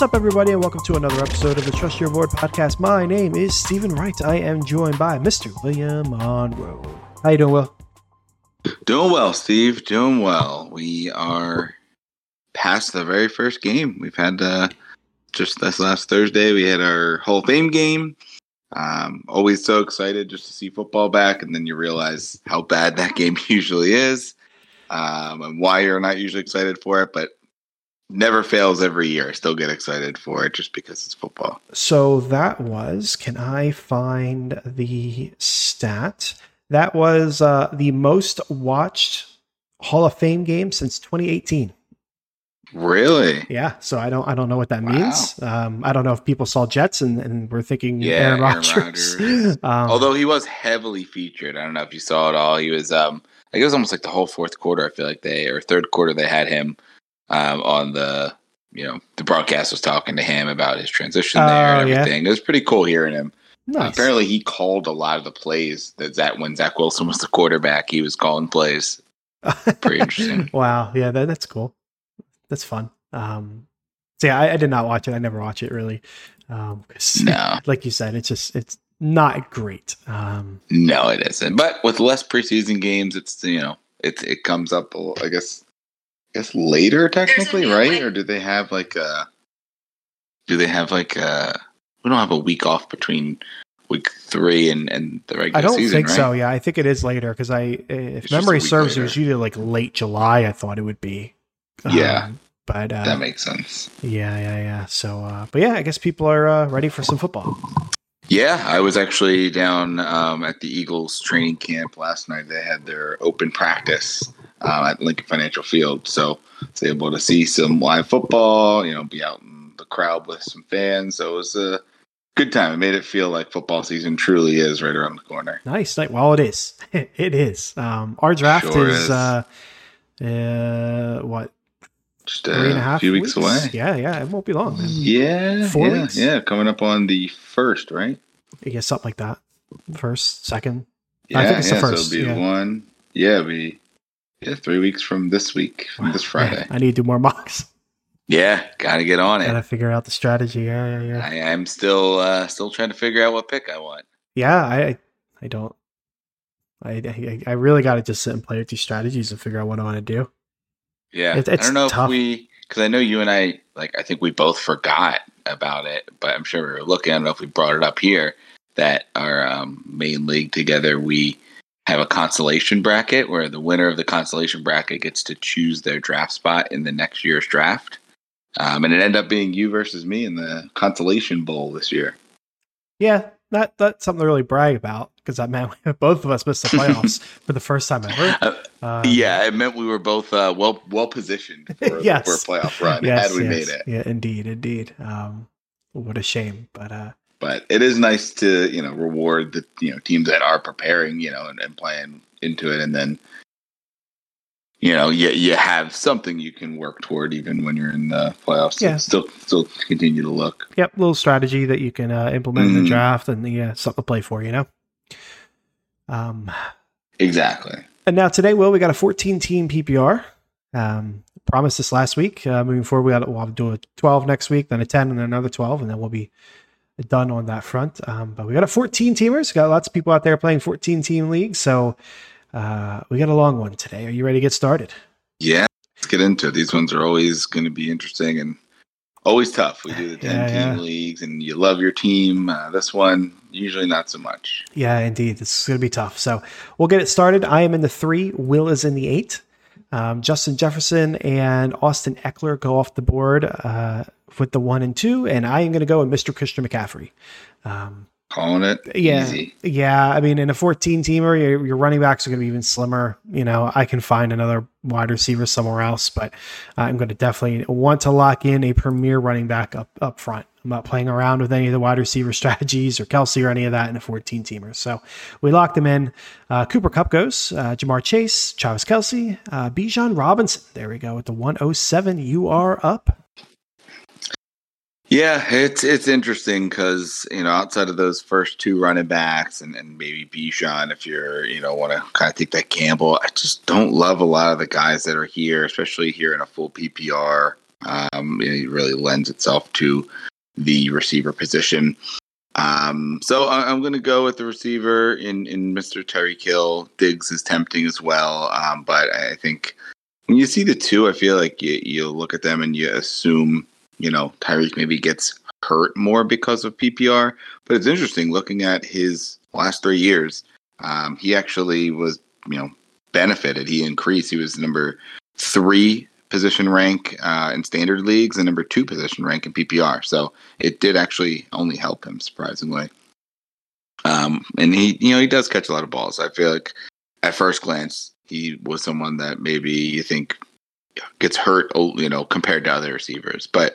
What's up, everybody, and welcome to another episode of the Trust Your Board podcast. My name is Stephen Wright. I am joined by Mr. William Monroe. How you doing, Will? Doing well, Steve. Doing well. We are past the very first game. We've had uh, just this last Thursday. We had our Hall of Fame game. Um, always so excited just to see football back, and then you realize how bad that game usually is, um, and why you're not usually excited for it. But never fails every year. I still get excited for it just because it's football. So that was, can I find the stat? That was uh, the most watched Hall of Fame game since 2018. Really? Yeah. So I don't I don't know what that Wow. means. Um, I don't know if people saw Jets and, and were thinking Yeah, Aaron Rodgers. Um, Although he was heavily featured. I don't know if you saw it all. He was um I it was almost like the whole fourth quarter, I feel like they or third quarter they had him um on the you know, the broadcast was talking to him about his transition there Oh, and yeah. everything. It was pretty cool hearing him. nice. Apparently he called a lot of the plays that Zach when Zach Wilson was the quarterback, he was calling plays. Pretty interesting. wow. Yeah, that, that's cool. That's fun. Um, so yeah, I, I did not watch it. I never watch it really. Um, No. like you said, it's just it's not great. Um, No, it isn't. But with less preseason games, it's you know, it it comes up. I guess, guess later technically, right? Or do they have like a? Do they have like a? We don't have a week off between week three and and the regular I don't season, think right? so. Yeah, I think it is later because I, if It's memory week serves, it was usually like late July. I thought it would be. Yeah. Um, but uh, That makes sense. yeah, yeah, yeah. So, uh, but yeah, I guess people are uh, ready for some football. Yeah, I was actually down um, at the Eagles training camp last night. They had their open practice uh, at Lincoln Financial Field, so I was able to see some live football. You know, be out in the crowd with some fans. So it was a good time. It made it feel like football season truly is right around the corner. Nice. Nice. Well, it is. it is. Um, our draft Sure is, is. Uh, uh, what Just a uh, half a few weeks, away. Yeah, yeah. It won't be long. Man. Yeah, Four yeah, weeks? yeah. Coming up on the first, right? I guess something like that. First, second. Yeah, I think it's the first, So it'll be yeah. one. Yeah, it'll be yeah, three weeks from this week, from this Friday. Man, I need to do more mocks. Yeah, gotta get on it. Gotta figure out the strategy. Yeah, yeah, yeah. I am still uh, still trying to figure out what pick I want. Yeah, I, I, I don't. I, I, I really got to just sit and play with these strategies and figure out what I want to do. Yeah, It- I don't know tough. if we because I know you and I like I think we both forgot about it, but I'm sure we were looking. I don't know if we brought it up here that our um, main league together we have a consolation bracket where the winner of the consolation bracket gets to choose their draft spot in the next year's draft. Um, and it ended up being you versus me in the consolation bowl this year. Yeah, that that's something to really brag about because that meant both of us missed the playoffs for the first time ever. Uh, Um, yeah, it meant we were both uh, well well positioned for, Yes. for a playoff run yes, had we yes. made it. Yeah, indeed, indeed. Um, what a shame, but uh, but it is nice to you know reward the you know teams that are preparing you know and, and playing into it and then you know you, you have something you can work toward even when you're in the playoffs Yeah. still still continue to look yep, little strategy that you can uh, implement in the Mhm. draft, and yeah, something to play for, you know. Um, exactly And now today, Will, we got a 14 team PPR. Um, promised this last week. Uh, moving forward, we got we'll have to do a 12 next week, then a 10, and then another 12, and then we'll be done on that front. Um, but we got a 14 teamers. Got lots of people out there playing 14 team leagues, so uh, we got a long one today. Are you ready to get started? yeah let's get into it these ones are always going to be interesting and always tough we do the 10 Yeah, team yeah. leagues and you love your team uh, this one usually not so much Yeah, indeed. This is going to be tough. So we'll get it started. I am in the three. Will is in the eight. Um, Justin Jefferson and Austin Ekeler go off the board uh, with the one and two, and I am going to go with Mr. Christian McCaffrey. Um, calling it yeah, easy yeah. I mean, in a 14 teamer, your, your running backs are going to be even slimmer. You know, I can find another wide receiver somewhere else, but I'm going to definitely want to lock in a premier running back up up front. I'm not playing around with any of the wide receiver strategies or Kelce or any of that in a 14 teamer. So we locked them in. Uh, Cooper Kupp goes, uh, Ja'Marr Chase, Travis Kelce, uh, Bijan Robinson. There we go with the 107. You are up. Yeah, it's it's interesting because you know outside of those first two running backs and, and maybe Bijan, if you're you know want to kind of take that gamble, I just don't love a lot of the guys that are here, especially here in a full PPR. Um, it really lends itself to the receiver position. Um, so I, am going to go with the receiver in in Mr. Tyreek Hill. Diggs is tempting as well, um, but I think when you see the two, I feel like you you look at them and you assume you know Tyreek maybe gets hurt more because of PPR. But it's interesting looking at his last three years. Um, he actually was you know benefited. He increased. He was number three position rank uh, in standard leagues and number two position rank in PPR. So it did actually only help him surprisingly. Um, and he, you know, he does catch a lot of balls. I feel like at first glance, he was someone that maybe you think gets hurt, you know, compared to other receivers. But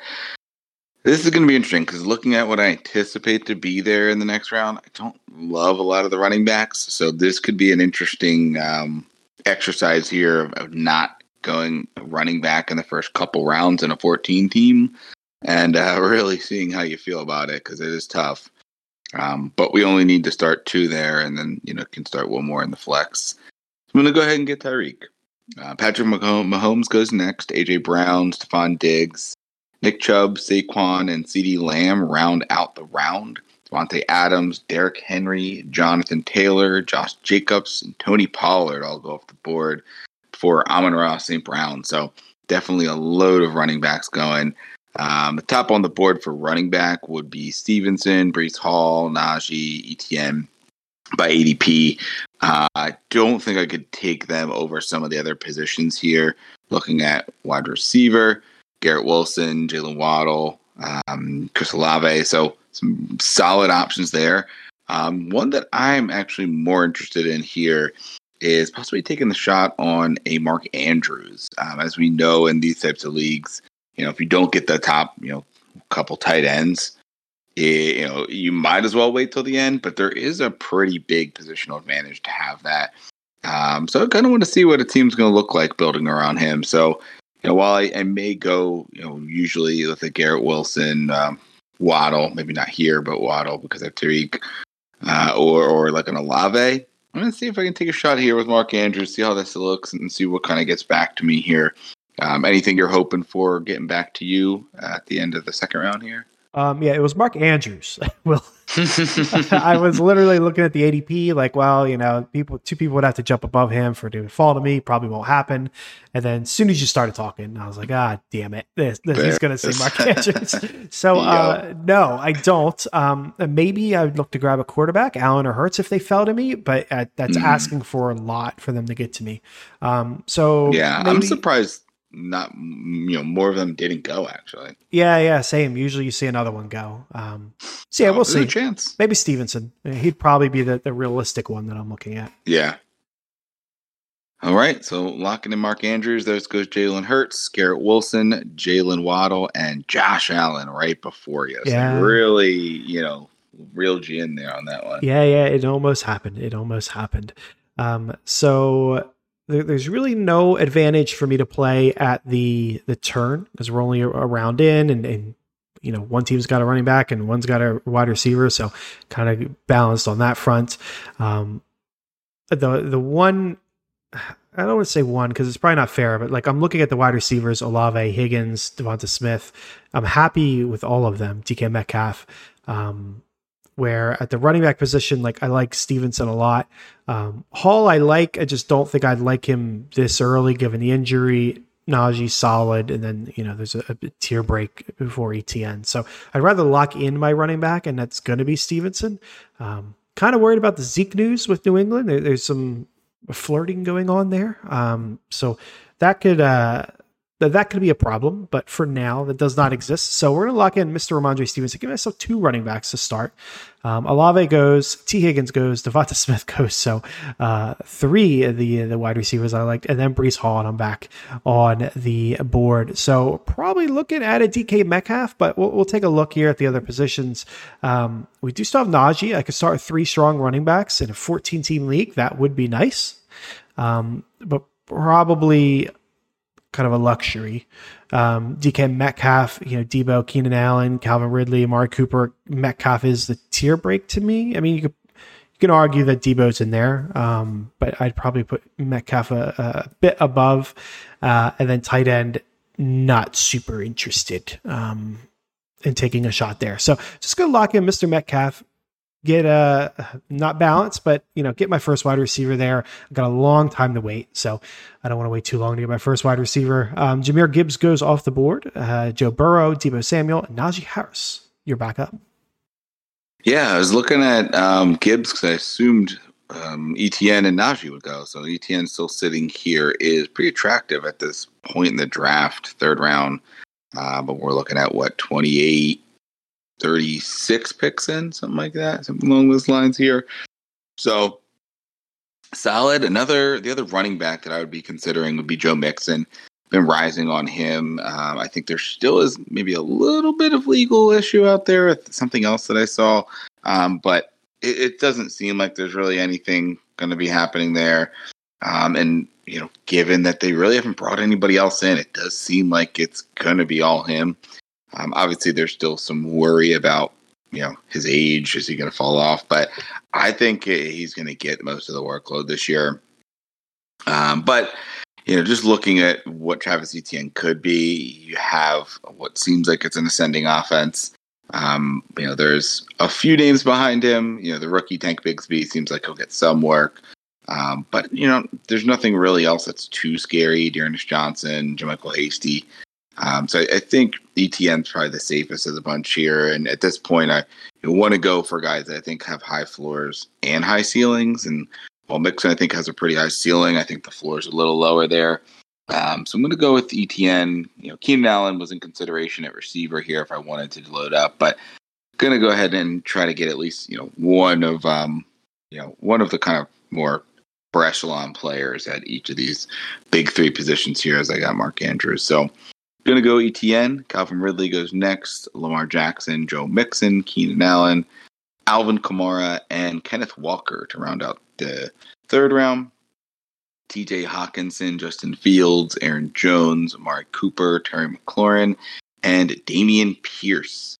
this is going to be interesting because looking at what I anticipate to be there in the next round, I don't love a lot of the running backs. So this could be an interesting um, exercise here of not going running back in the first couple rounds in a 14 team and uh, really seeing how you feel about it because it is tough. Um, but we only need to start two there and then, you know, can start one more in the flex. I'm going to go ahead and get Tyreek. Uh, Patrick Mahomes goes next. AJ Brown, Stefon Diggs, Nick Chubb, Saquon, and CeeDee Lamb round out the round. Davante Adams, Derrick Henry, Jonathan Taylor, Josh Jacobs, and Tony Pollard all go off the board for Amon-Ra St. Brown. So definitely a load of running backs going. Um, the top on the board for running back would be Stevenson, Breece Hall, Najee, Etienne by ADP. Uh, I don't think I could take them over some of the other positions here. Looking at wide receiver, Garrett Wilson, Jalen Waddle, um, Chris Olave. So some solid options there. Um, one that I'm actually more interested in here is possibly taking the shot on a Mark Andrews. Um, as we know in these types of leagues, you know, if you don't get the top, you know, couple tight ends, you know, you might as well wait till the end. But there is a pretty big positional advantage to have that. Um, so I kind of want to see what a team's going to look like building around him. So, you know, while I, I may go, you know, usually with a Garrett Wilson, um, Waddle, maybe not here, but Waddle because I have Tyreek, uh, or or like an Olave. I'm going to see if I can take a shot here with Mark Andrews, see how this looks, and see what kind of gets back to me here. Um, anything you're hoping for getting back to you at the end of the second round here? Um, yeah, it was Mark Andrews. well, I was literally looking at the ADP, like, well, you know, people, two people would have to jump above him for it to fall to me. Probably won't happen. And then as soon as you started talking, I was like, ah, damn it, this, this he's going to say Mark Andrews. so, uh, no, I don't. Um, maybe I would look to grab a quarterback, Allen or Hurts, if they fell to me, but uh, that's mm. asking for a lot for them to get to me. Um, so yeah, maybe, I'm surprised not you know more of them didn't go actually. Yeah, yeah, same. Usually you see another one go. Um, so yeah, oh, we'll see. A chance. Maybe Stevenson. He'd probably be the, the realistic one that I'm looking at. Yeah. All right, so locking in Mark Andrews. There goes Jalen Hurts, Garrett Wilson, Jalen Waddle, and Josh Allen right before you. So yeah. really, you know, reeled you in there on that one. Yeah, yeah, it almost happened. It almost happened. Um, so there, there's really no advantage for me to play at the the turn because we're only a, round in and, and you know one team's got a running back and one's got a wide receiver so kind of balanced on that front um the the one I don't want to say one because it's probably not fair, but like I'm looking at the wide receivers, Olave, Higgins, Devonta Smith. I'm happy with all of them. DK Metcalf. Um, where at the running back position, like I like Stevenson a lot. Um, Hall, I like. I just don't think I'd like him this early given the injury. Najee solid, and then you know there's a, a break before Etienne. So I'd rather lock in my running back, and that's going to be Stevenson. Um, kind of worried about the Zeke news with New England. There, there's some flirting going on there, um, so that could uh, that that could be a problem, but for now, that does not exist. So we're going to lock in Mr. Rhamondre Stevenson. Give myself two running backs to start. Um, Olave goes, T. Higgins goes, Devonta Smith goes. So uh, three of the the wide receivers I liked, and then Breece Hall, and I'm back on the board. So probably looking at a DK Metcalf, but we'll, we'll take a look here at the other positions. Um, we do still have Najee. I could start three strong running backs in a 14 team league. That would be nice. Um, but probably kind of a luxury. Um, DK Metcalf, you know, Deebo, Keenan Allen, Calvin Ridley, Amari Cooper. Metcalf is the tier break to me. I mean, you could you can argue that Deebo's in there, um, but I'd probably put Metcalf a, a bit above, uh, and then tight end. not super interested um, in taking a shot there. So just gonna lock in Mr. Metcalf. Get a uh, not balanced, but you know, get my first wide receiver there. I've got a long time to wait, so I don't want to wait too long to get my first wide receiver. Um, Jahmyr Gibbs goes off the board. Uh, Joe Burrow, Deebo Samuel, and Najee Harris. You're back up. Yeah, I was looking at um, Gibbs because I assumed um, Etienne and Najee would go. So Etienne still sitting here is pretty attractive at this point in the draft, third round. Uh, but we're looking at what 28, 36 picks in, something like that, something along those lines here. So solid. Another the other running back that I would be considering would be Joe Mixon. Been rising on him. Um, I think there still is maybe a little bit of legal issue out there. Something else that I saw, um, but it, it, doesn't seem like there's really anything going to be happening there. Um, and you know, given that they really haven't brought anybody else in, it does seem like it's going to be all him. Um, obviously, there's still some worry about you know his age. Is he going to fall off? But I think he's going to get most of the workload this year. Um, but you know, just looking at what Travis Etienne could be, you have what seems like it's an ascending offense. Um, you know, there's a few names behind him. You know, the rookie Tank Bigsby seems like he'll get some work. Um, but you know, there's nothing really else that's too scary. D'Ernest Johnson, JaMycal Hasty. Um, so I, think Etienne's probably the safest of the bunch here. And at this point, I want to go for guys that I think have high floors and high ceilings. And while Mixon, I think, has a pretty high ceiling, I think the floor is a little lower there. Um, so I'm going to go with Etienne. You know, Keenan Allen was in consideration at receiver here if I wanted to load up, but going to go ahead and try to get at least you know one of um, you know one of the kind of more echelon players at each of these big three positions here as I got Mark Andrews. So going to go Etienne. Calvin Ridley goes next. Lamar Jackson, Joe Mixon, Keenan Allen, Alvin Kamara, and Kenneth Walker to round out the third round. TJ Hockenson, Justin Fields, Aaron Jones, Amari Cooper, Terry McLaurin, and Dameon Pierce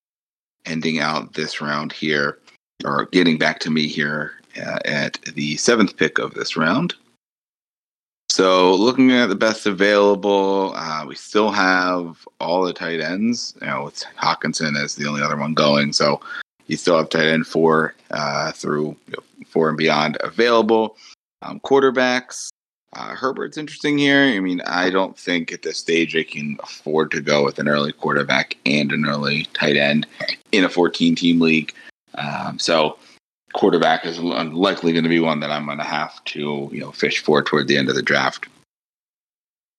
ending out this round here, or getting back to me here uh, at the seventh pick of this round. So, looking at the best available, uh, we still have all the tight ends. You know, with Hockenson as the only other one going, so you still have tight end four uh, through you know, four and beyond available. Um, quarterbacks, uh, Herbert's interesting here. I mean, I don't think at this stage I can afford to go with an early quarterback and an early tight end in a 14 team league. Um, so quarterback is likely going to be one that I'm going to have to you know fish for toward the end of the draft.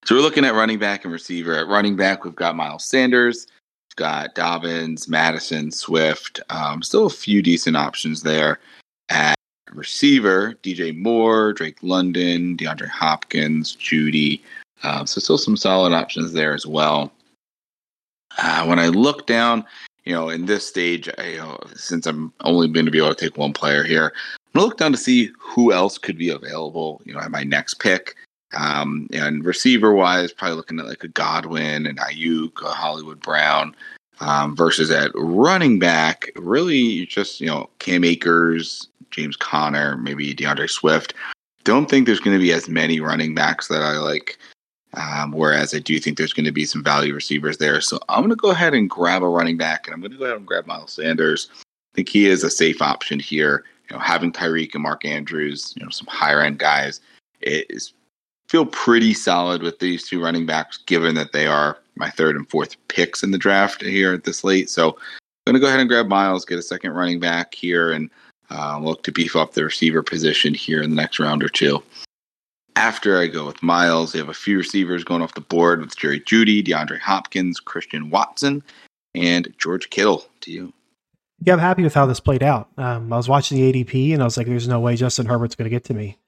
So we're looking at running back and receiver. At running back, we've got Miles Sanders, we've got Dobbins, Mattison, Swift. Um, still a few decent options there. At receiver, DJ Moore, Drake London, DeAndre Hopkins, Jeudy. Uh, so still some solid options there as well. Uh, when I look down, you know, in this stage, I, you know, since I'm only going to be able to take one player here, I'm going to look down to see who else could be available, you know, at my next pick. Um, and receiver wise, probably looking at like a Godwin and Aiyuk, a Hollywood Brown, um, versus at running back, really just, you know, Cam Akers, James Conner, maybe DeAndre Swift. Don't think there's going to be as many running backs that I like um, whereas I do think there's going to be some value receivers there. So I'm going to go ahead and grab a running back, and I'm going to go ahead and grab Miles Sanders. I think he is a safe option here. You know, having Tyreek and Mark Andrews, you know, some higher end guys, it is feel pretty solid with these two running backs, given that they are my third and fourth picks in the draft here at this late. So I'm going to go ahead and grab Miles, get a second running back here, and uh, look to beef up the receiver position here in the next round or two. After I go with Miles, they have a few receivers going off the board with Jerry Jeudy, DeAndre Hopkins, Christian Watson, and George Kittle. To you. Yeah, I'm happy with how this played out. Um, I was watching the ADP and I was like, there's no way Justin Herbert's going to get to me.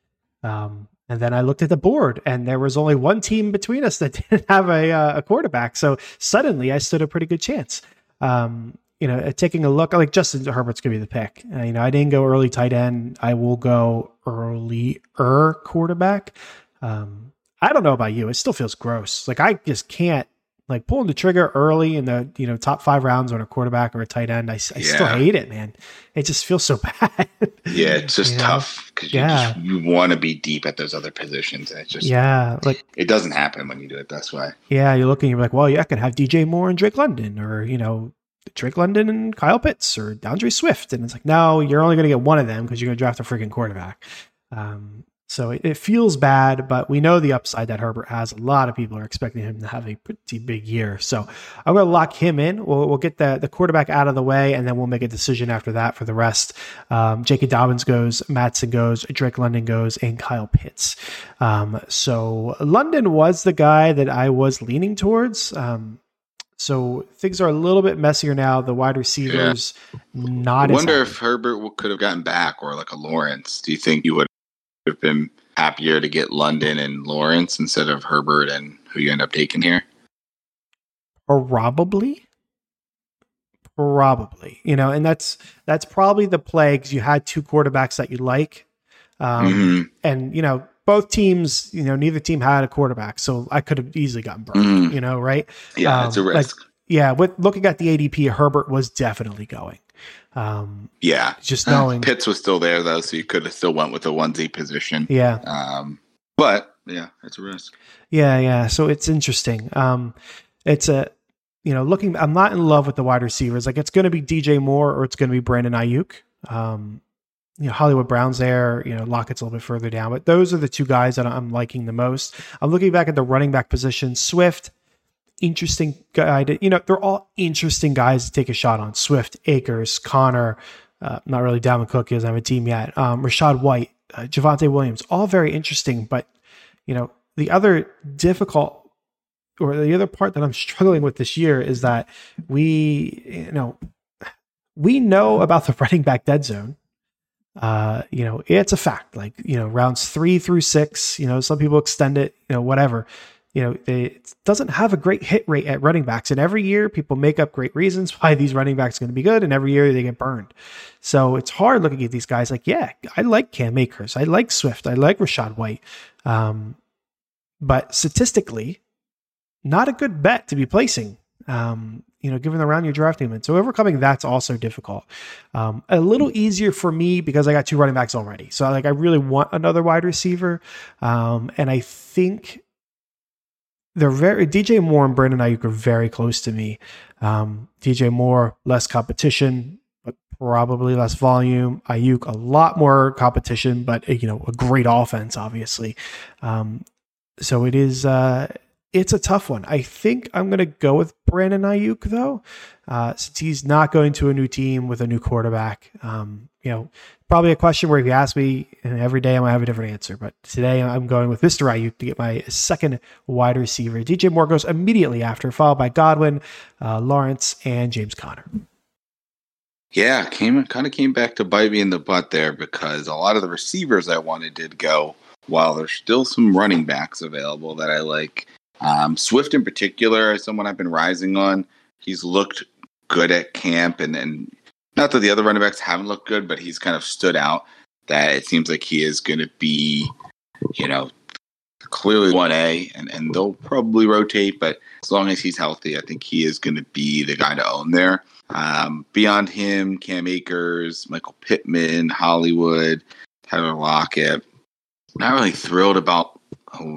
Um, and then I looked at the board and there was only one team between us that didn't have a, uh, a quarterback. So suddenly I stood a pretty good chance. Um, you know, uh, taking a look, like Justin Herbert's going to be the pick. Uh, you know, I didn't go early tight end. I will go early er quarterback. Um, I don't know about you. It still feels gross. Like I just can't Like pulling the trigger early in the you know top five rounds on a quarterback or a tight end, I, I still hate it, man. It just feels so bad. Yeah, it's just You tough because you, Yeah. just- you want to be deep at those other positions. And it's just yeah, like it doesn't happen when you do it this way. yeah, you're looking, you're like, well, yeah, I could have DJ Moore and Drake London, or you know, Drake London and Kyle Pitts, or DeAndre Swift, and it's like, no, you're only going to get one of them because you're going to draft a freaking quarterback. Um, so it, it feels bad, but we know the upside that Herbert has. A lot of people are expecting him to have a pretty big year. So I'm going to lock him in. We'll, we'll get the, the quarterback out of the way, and then we'll make a decision after that for the rest. Um, J.K. Dobbins goes, Mattison goes, Drake London goes, and Kyle Pitts. Um, so London was the guy that I was leaning towards. Um, so things are a little bit messier now. The wide receivers not I wonder if Herbert could have gotten back or like a Lawrence. Do you think you would have been happier to get London and Lawrence instead of Herbert and who you end up taking here? Probably. Probably. You know, and that's that's probably the plagues. You had two quarterbacks that you like. Um, Mhm. and you know, both teams, you know, neither team had a quarterback. So I could have easily gotten burned, Mhm. you know, right? Yeah, it's a um, like- risk. Yeah, with looking at the ADP, Herbert was definitely going. Um, yeah. just knowing Pitts was still there though, so you could have still went with the onesie position. Yeah. Um, but yeah, it's a risk. Yeah, yeah. So it's interesting. Um, it's a, you know, looking. I'm not in love with the wide receivers. Like it's going to be DJ Moore or it's going to be Brandon Aiyuk. Um, you know, Hollywood Brown's there. You know, Lockett's a little bit further down, but those are the two guys that I'm liking the most. I'm looking back at the running back position. Swift, interesting guy. To, you know, they're all interesting guys to take a shot on. Swift, Akers, Conner. Uh, not really Dalvin Cook. Doesn't have a team yet. Um, Rachaad White, uh, Javonte Williams, all very interesting, but you know, the other difficult or the other part that I'm struggling with this year is that we, you know, we know about the running back dead zone. Uh, you know, it's a fact. Like, you know, rounds three through six, you know, some people extend it, you know, whatever. You know, they, it doesn't have a great hit rate at running backs. And every year people make up great reasons why these running backs are going to be good. And every year they get burned. So it's hard looking at these guys like, yeah, I like Cam Akers. I like Swift. I like Rachaad White. Um, but statistically, not a good bet to be placing. Um, you know, given the round you're drafting them in. So overcoming that's also difficult. Um, a little easier for me because I got two running backs already. So like I really want another wide receiver. Um, and I think they're very DJ Moore and Brandon Aiyuk are very close to me. Um, DJ Moore, less competition, but probably less volume. Aiyuk, a lot more competition, but you know, a great offense, obviously. Um, so it is uh it's a tough one. I think I'm going to go with Brandon Aiyuk though, uh, since he's not going to a new team with a new quarterback. Um, you know, probably a question where if you ask me and every day, I'm gonna have a different answer. But today, I'm going with Mr. Aiyuk to get my second wide receiver. DJ Moore goes immediately after, followed by Godwin, uh, Lawrence, and James Conner. Yeah, came kind of came back to bite me in the butt there because a lot of the receivers I wanted did go. While there's still some running backs available that I like, um, Swift in particular is someone I've been rising on. He's looked good at camp, and and not that the other running backs haven't looked good, but he's kind of stood out. That it seems like he is going to be, you know, clearly one A, and and they'll probably rotate, but as long as he's healthy, I think he is going to be the guy to own there. Um, beyond him, Cam Akers, Michael Pittman, Hollywood, Tyler Lockett. Not really thrilled about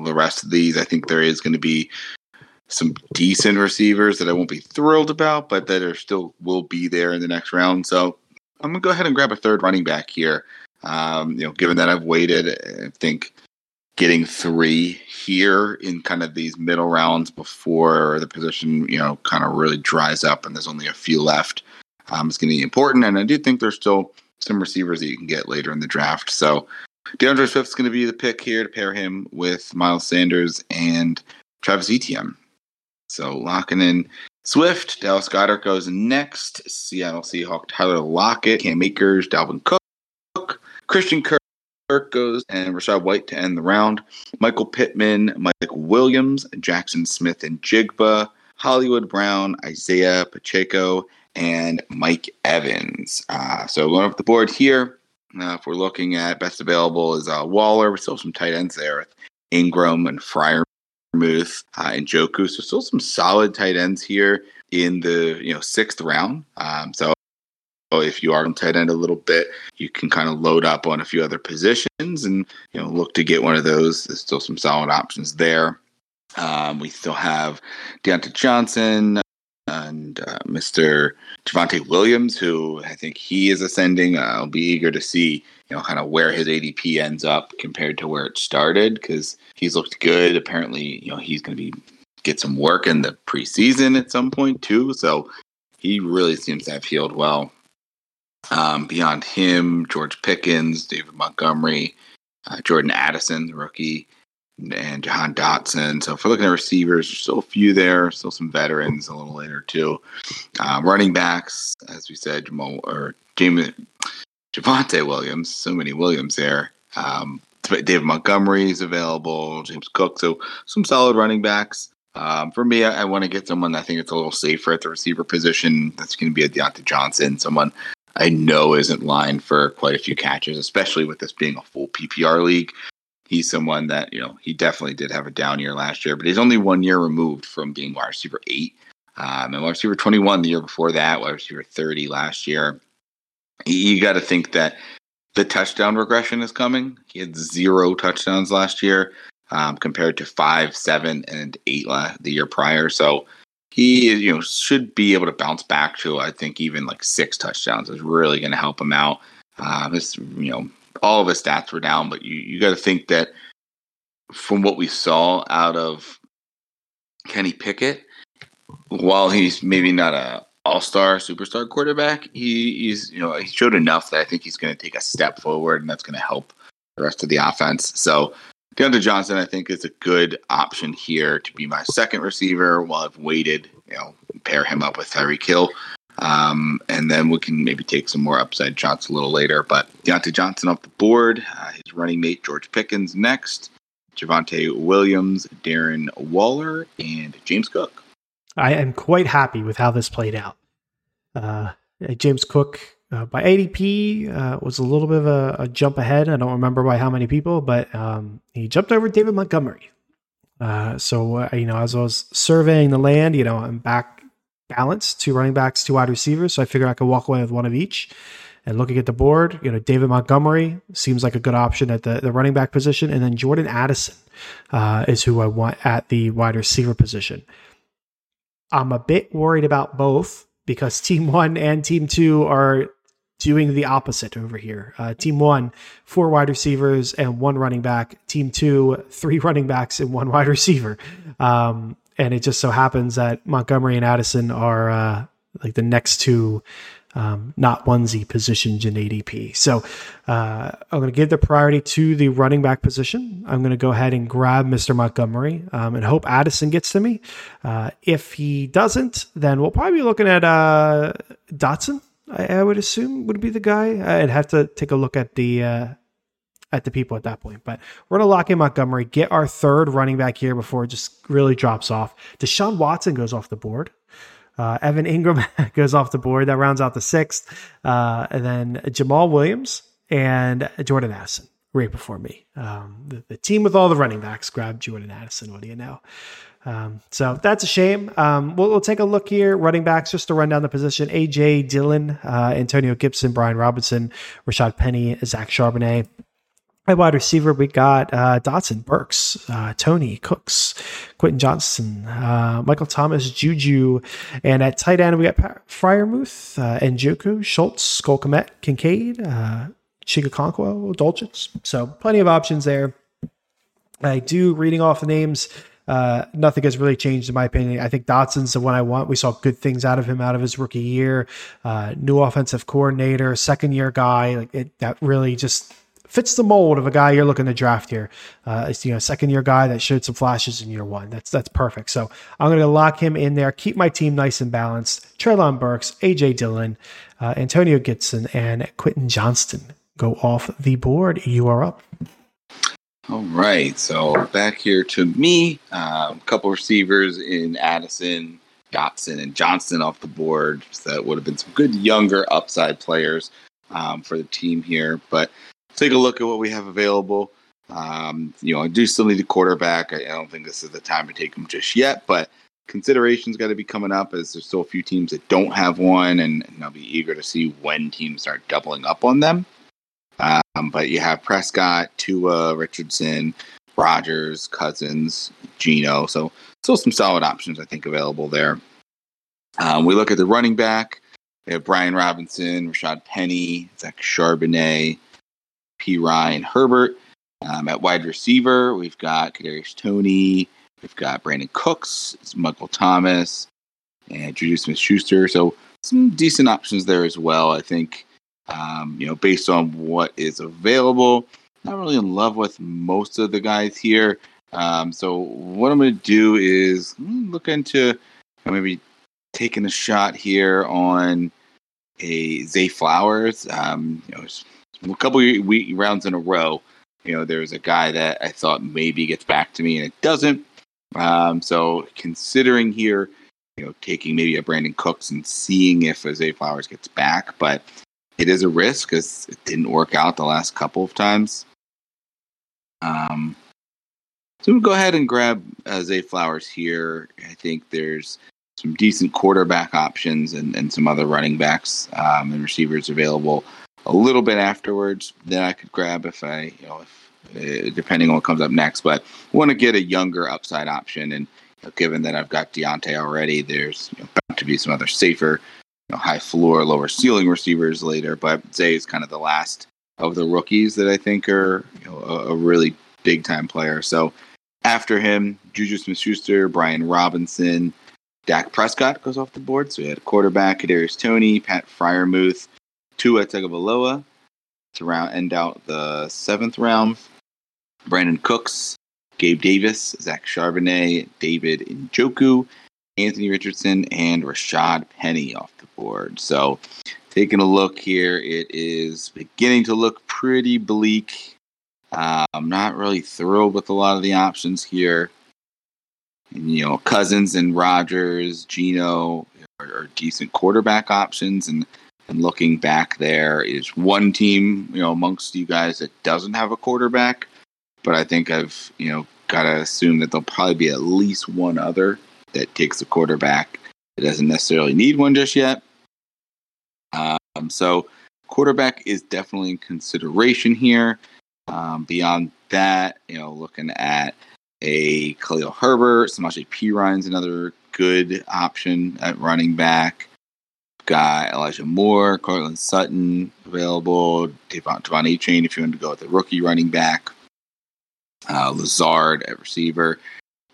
the rest of these. I think there is going to be some decent receivers that I won't be thrilled about, but that are still will be there in the next round. So I'm gonna go ahead and grab a third running back here. Um, you know, given that I've waited, I think getting three here in kind of these middle rounds before the position, you know, kind of really dries up and there's only a few left, um, is going to be important. And I do think there's still some receivers that you can get later in the draft. So DeAndre Swift's going to be the pick here to pair him with Miles Sanders and Travis Etienne. So locking in Swift, Dallas Goedert goes next. Seattle Seahawk Tyler Lockett, Cam Akers, Dalvin Cook, Christian Kirk. Goes and Rachaad White to end the round. Michael Pittman, Mike Williams, Jaxon Smith-Njigba, Hollywood Brown, Isaiah Pacheco, and Mike Evans. Uh, so going up the board here, uh, if we're looking at best available is uh, Waller. We still have some tight ends there with Engram and Fryer Muth, uh, and Njoku. So still some solid tight ends here in the you know sixth round. Um, so if you are on tight end a little bit, you can kind of load up on a few other positions and you know look to get one of those. There's still some solid options there. Um, we still have Diontae Johnson and uh, Mr. Javonte Williams, who I think he is ascending. Uh, I'll be eager to see, you know, kind of where his ADP ends up compared to where it started because he's looked good. Apparently, you know, he's going to be get some work in the preseason at some point too. So he really seems to have healed well. Um, beyond him, George Pickens, David Montgomery, uh, Jordan Addison, the rookie, and Jahan Dotson. So if we're looking at receivers, there's still a few there, still some veterans a little later too. Uh, running backs, as we said, Jamal or James Javonte Williams, so many Williams there. Um, David Montgomery is available, James Cook. So some solid running backs. Um, for me, I, I want to get someone I think it's a little safer at the receiver position. That's going to be a Diontae Johnson, someone I know isn't lined for quite a few catches, especially with this being a full PPR league he's someone that you know he definitely did have a down year last year, but he's only one year removed from being wide receiver eight, um, and wide receiver twenty one the year before that, wide receiver thirty last year. You, got to think that the touchdown regression is coming. He had zero touchdowns last year, um, compared to five, seven, and eight la- the year prior. So he you know should be able to bounce back to I think even like six touchdowns is really going to help him out. Uh, this you know all of his stats were down, but you, you got to think that from what we saw out of Kenny Pickett, while he's maybe not a all-star superstar quarterback, he, he's you know he showed enough that I think he's going to take a step forward, and that's going to help the rest of the offense. So Diontae Johnson, I think, is a good option here to be my second receiver while I've waited, you know, pair him up with Tyreek Hill. Um, and then we can maybe take some more upside shots a little later. But Diontae Johnson off the board, uh, his running mate George Pickens next, Javonte Williams, Darren Waller, and James Cook. I am quite happy with how this played out. Uh, James Cook uh, by ADP uh, was a little bit of a, a, jump ahead. I don't remember by how many people, but um, he jumped over David Montgomery. Uh, so uh, you know, as I was surveying the land, you know, I'm back balance, two running backs, two wide receivers. So I figured I could walk away with one of each. And looking at the board, you know, David Montgomery seems like a good option at the, the running back position. And then Jordan Addison uh, is who I want at the wide receiver position. I'm a bit worried about both because team one and team two are doing the opposite over here. Uh, team one, four wide receivers and one running back. Team two, three running backs and one wide receiver. Um, and it just so happens that Montgomery and Addison are uh, like the next two um, not onesie positions in ADP. So uh, I'm going to give the priority to the running back position. I'm going to go ahead and grab Mr. Montgomery um, and hope Addison gets to me. Uh, if he doesn't, then we'll probably be looking at uh, Dotson. I, I, would assume would be the guy. I'd have to take a look at the uh, at the people at that point. But we're going to lock in Montgomery, get our third running back here before it just really drops off. Deshaun Watson goes off the board. Uh, Evan Engram goes off the board. That rounds out the sixth. Uh, and then Jamal Williams and Jordan Addison right before me. Um, the, the, team with all the running backs grabbed Jordan Addison. What do you know? Um, so that's a shame. Um, we'll, we'll, take a look here. Running backs, just to run down the position AJ Dillon, uh, Antonio Gibson, Brian Robinson, Rashad Penny, Zach Charbonnet. Wide receiver, we got uh, Dotson, Burks, uh, Toney, Cooks, Quentin Johnston, uh, Michael Thomas, Juju, and at tight end we got pa- Freiermuth, uh, Njoku, Schultz, Cole Kmet, Kincaid, uh, Dulcich. So plenty of options there. I do reading off the names. Uh, nothing has really changed in my opinion. I think Dotson's the one I want. We saw good things out of him out of his rookie year. Uh, new offensive coordinator, second year guy. Like it, that really just fits the mold of a guy you're looking to draft here. Uh, it's you know second year guy that showed some flashes in year one. That's that's perfect. So I'm going to lock him in there. Keep my team nice and balanced. Treylon Burks, AJ Dillon, uh, Antonio Gibson, and Quentin Johnston go off the board. You are up. All right. So back here to me, a um, couple receivers in Addison. Dotson and Johnston off the board. So that would have been some good younger upside players um, for the team here. But take a look at what we have available. Um, you know, I do still need a quarterback. I, I don't think this is the time to take him just yet, but considerations got to be coming up as there's still a few teams that don't have one, and, and I'll be eager to see when teams start doubling up on them. Um, but you have Prescott, Tua, Richardson, Rodgers, Cousins, Gino. So still some solid options I think available there. Um, we look at the running back. We have Brian Robinson, Rashad Penny, Zach Charbonnet, Perine Herbert. Um, at wide receiver, we've got Kadarius Toney, we've got Brandin Cooks, Michael Thomas, and Juju Smith Schuster. So some decent options there as well. I think, um, you know, based on what is available, not really in love with most of the guys here. Um, so what I'm going to do is look into maybe taking a shot here on a Zay Flowers. Um, you know, a couple week rounds in a row. You know, there's a guy that I thought maybe gets back to me and it doesn't. Um, so considering here, you know, taking maybe a Brandin Cooks and seeing if Zay Flowers gets back, but it is a risk because it didn't work out the last couple of times. Um, so we'll go ahead and grab uh, Flowers here. I think there's some decent quarterback options and, and some other running backs um, and receivers available a little bit afterwards. Then I could grab if I, you know, if, uh, depending on what comes up next. But want to get a younger upside option. And you know, given that I've got Diontae already, there's you know, bound to be some other safer, you know, high floor, lower ceiling receivers later. But Zay is kind of the last of the rookies that I think are you know, a, a really big time player. So after him, Juju Smith Schuster, Brian Robinson, Dak Prescott goes off the board. So we had a quarterback, Kadarius Toney, Pat Freiermuth, Tua Tagovailoa to round end out the seventh round. Brandin Cooks, Gabe Davis, Zach Charbonnet, David Njoku, Anthony Richardson, and Rashad Penny off the board. So taking a look here, it is beginning to look pretty bleak. Uh, I'm not really thrilled with a lot of the options here. And, you know, Cousins and Rodgers, Gino are, are, decent quarterback options, and and looking back, there is one team, you know, amongst you guys that doesn't have a quarterback, but I think I've, you know, got to assume that there'll probably be at least one other that takes a quarterback that doesn't necessarily need one just yet. Um, so quarterback is definitely in consideration here. Um, beyond that, you know, looking at a Khalil Herbert, Samaje Perine's another good option at running back. Got Elijah Moore, Courtland Sutton available, Devon, Devon. Chain if you want to go with the rookie running back. Uh, Lazard at receiver.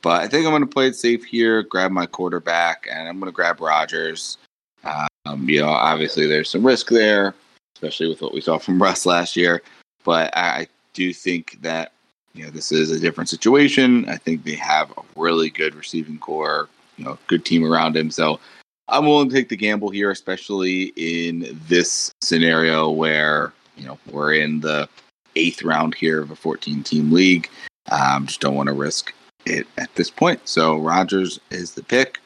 But I think I'm going to play it safe here, grab my quarterback, and I'm going to grab Rodgers. Um, you know, obviously there's some risk there, especially with what we saw from Russ last year. But I, I do think that you know this is a different situation. I think they have a really good receiving core, you know, good team around him. So I'm willing to take the gamble here, especially in this scenario where you know we're in the eighth round here of a 14 team league. Um, just don't want to risk it at this point. So Rodgers is the pick.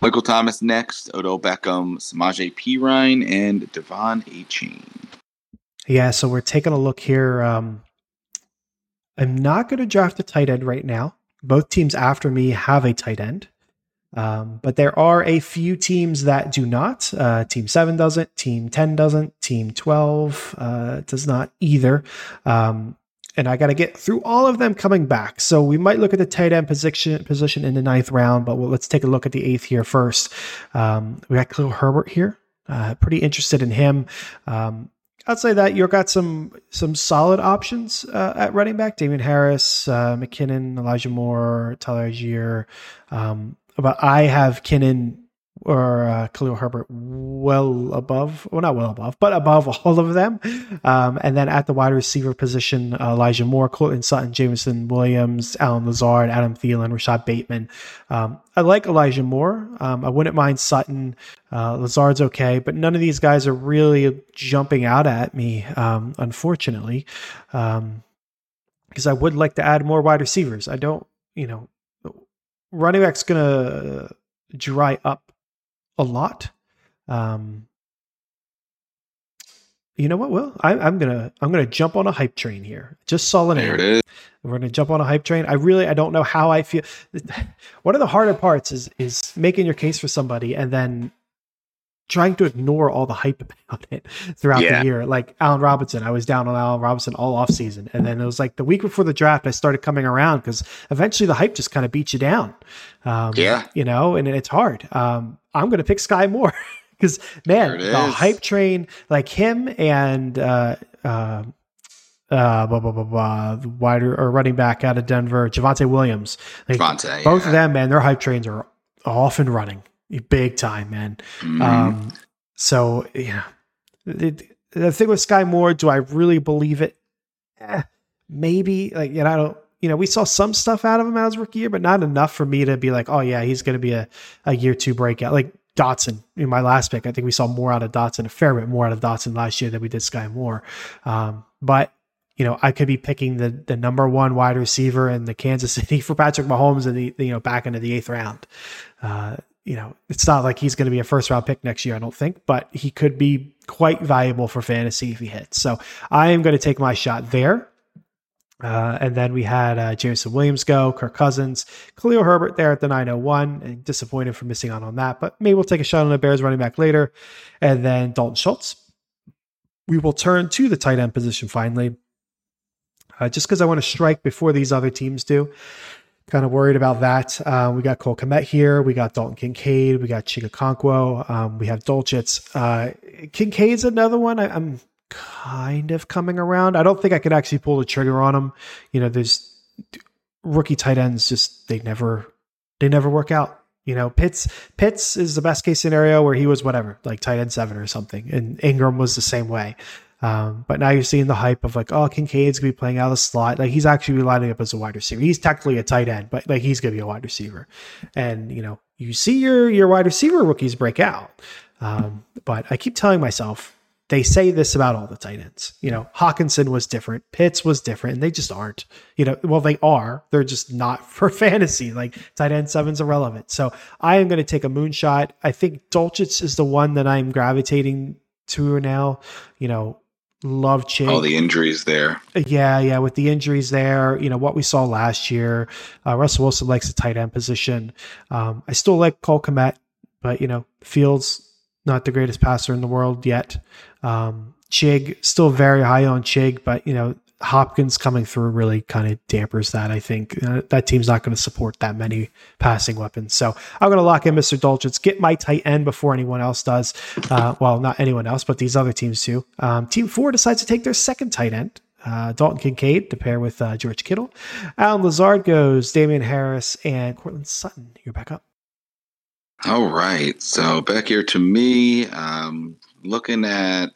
Michael Thomas next, Odell Beckham, Samaje Perine, and Devon Achane. Yeah, so we're taking a look here. Um, I'm not going to draft a tight end right now. Both teams after me have a tight end. Um, but there are a few teams that do not. Uh, team 7 doesn't, Team 10 doesn't, Team 12 uh, does not either. Um, and I got to get through all of them coming back. So we might look at the tight end position position in the ninth round, but let's take a look at the eighth here first. Um, we got Khalil Herbert here. Uh, pretty interested in him. Um, I'd that you've got some some solid options uh, at running back: Damien Harris, uh, McKinnon, Elijah Moore, Tyler Allgeier. Um, but I have Kinnan or uh, Khalil Herbert well above, well, not well above, but above all of them. Um, and then at the wide receiver position, uh, Elijah Moore, Courtland Sutton, Jameson Williams, Allen Lazard, Adam Thielen, Rashod Bateman. Um, I like Elijah Moore. Um, I wouldn't mind Sutton. Uh, Lazard's okay, but none of these guys are really jumping out at me, um, unfortunately. because um, I would like to add more wide receivers. I don't, you know, running back's going to dry up a lot. Um, you know what? Will I, I'm gonna I'm gonna jump on a hype train here. Just saw it. There it is. We're gonna jump on a hype train. I really I don't know how I feel. One of the harder parts is is making your case for somebody and then trying to ignore all the hype about it throughout Yeah. the year. Like Allen Robinson, I was down on Allen Robinson all off season, and then it was like the week before the draft, I started coming around because eventually the hype just kind of beats you down. Um, Yeah. you know, and it's hard. Um, I'm gonna pick Sky Moore because man, the hype train, like him and uh, uh, uh, blah, blah, blah, blah, wider or running back out of Denver, Javonte Williams. Like, Devontae, both yeah. of them, man, their hype trains are off and running big time, man. Mhm. Um, so yeah, it, the thing with Skyy Moore, do I really believe it? Eh, maybe like you know, I don't. You know, we saw some stuff out of him as rookie year, but not enough for me to be like, oh yeah, he's going to be a, a year two breakout. Like Dotson in my last pick, I think we saw more out of Dotson, a fair bit more out of Dotson last year than we did Skyy Moore. Um, but you know, I could be picking the the number one wide receiver in the Kansas City for Patrick Mahomes in the you know back into the eighth round. Uh, you know, it's not like he's going to be a first round pick next year, I don't think, but he could be quite valuable for fantasy if he hits. So I am going to take my shot there. Uh, and then we had uh, Jameson Williams go, Kirk Cousins, Khalil Herbert there at the 901, and disappointed for missing out on that. But maybe we'll take a shot on the Bears running back later. And then Dalton Schultz. We will turn to the tight end position finally, uh, just because I want to strike before these other teams do. Kind of worried about that. Uh, we got Cole Komet here. We got Dalton Kincaid. We got Chig Okonkwo. Um, we have Dulcich. Uh, Kincaid's another one. I, I'm kind of coming around. I don't think I could actually pull the trigger on him. You know, there's rookie tight ends just they never they never work out. You know, Pitts Pitts is the best case scenario where he was whatever, like tight end seven or something, and Engram was the same way. Um, but now you're seeing the hype of like, oh, Kincaid's gonna be playing out of the slot. Like he's actually lining up as a wide receiver. He's technically a tight end, but like he's gonna be a wide receiver. And you know, you see your your wide receiver rookies break out. Um, but I keep telling myself they say this about all the tight ends. You know, Hockenson was different, Pitts was different, and they just aren't. You know, well, they are. They're just not for fantasy. Like tight end seven's irrelevant. So I am to take a moonshot. I think Dulcich is the one that I'm gravitating to now. You know, love Chig. all the injuries there. Yeah, yeah, with the injuries there, you know, what we saw last year, uh, Russell Wilson likes the tight end position. Um, I still like Cole Komet, but, you know, Fields, not the greatest passer in the world yet. Um, Chig, still very high on Chig, but, you know, Hopkins coming through really kind of dampers that. I think uh, that team's not going to support that many passing weapons. So I'm going to lock in Mr. Dulcich, get my tight end before anyone else does. Uh, well, not anyone else, but these other teams too. Um, team four decides to take their second tight end. Uh, Dalton Kincaid to pair with uh, George Kittle. Allen Lazard goes Damien Harris and Courtland Sutton. You're back up. All right. So back here to me, um, looking at